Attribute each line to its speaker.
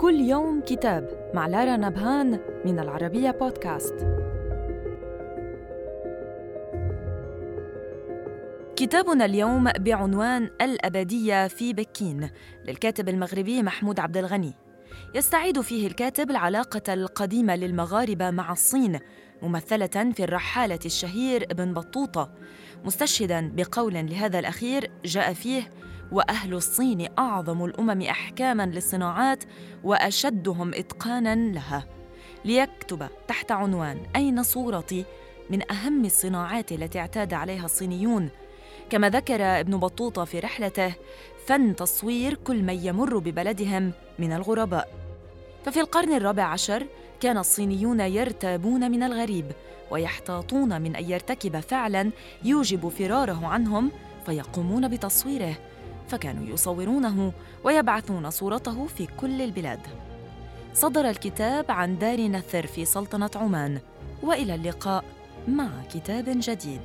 Speaker 1: كل يوم كتاب مع لارا نبهان من العربية بودكاست. كتابنا اليوم بعنوان الأبدية في بكين للكاتب المغربي محمود عبد الغني. يستعيد فيه الكاتب العلاقة القديمة للمغاربة مع الصين ممثلة في الرحالة الشهير ابن بطوطة. مستشهدا بقول لهذا الأخير جاء فيه وأهل الصين أعظم الأمم أحكاما للصناعات وأشدهم إتقانا لها. ليكتب تحت عنوان أين صورتي من أهم الصناعات التي اعتاد عليها الصينيون. كما ذكر ابن بطوطة في رحلته فن تصوير كل من يمر ببلدهم من الغرباء. ففي القرن الرابع عشر كان الصينيون يرتابون من الغريب ويحتاطون من أن يرتكب فعلا يوجب فراره عنهم فيقومون بتصويره. فكانوا يصورونه ويبعثون صورته في كل البلاد. صدر الكتاب عن دار نثر في سلطنة عمان وإلى اللقاء مع كتاب جديد.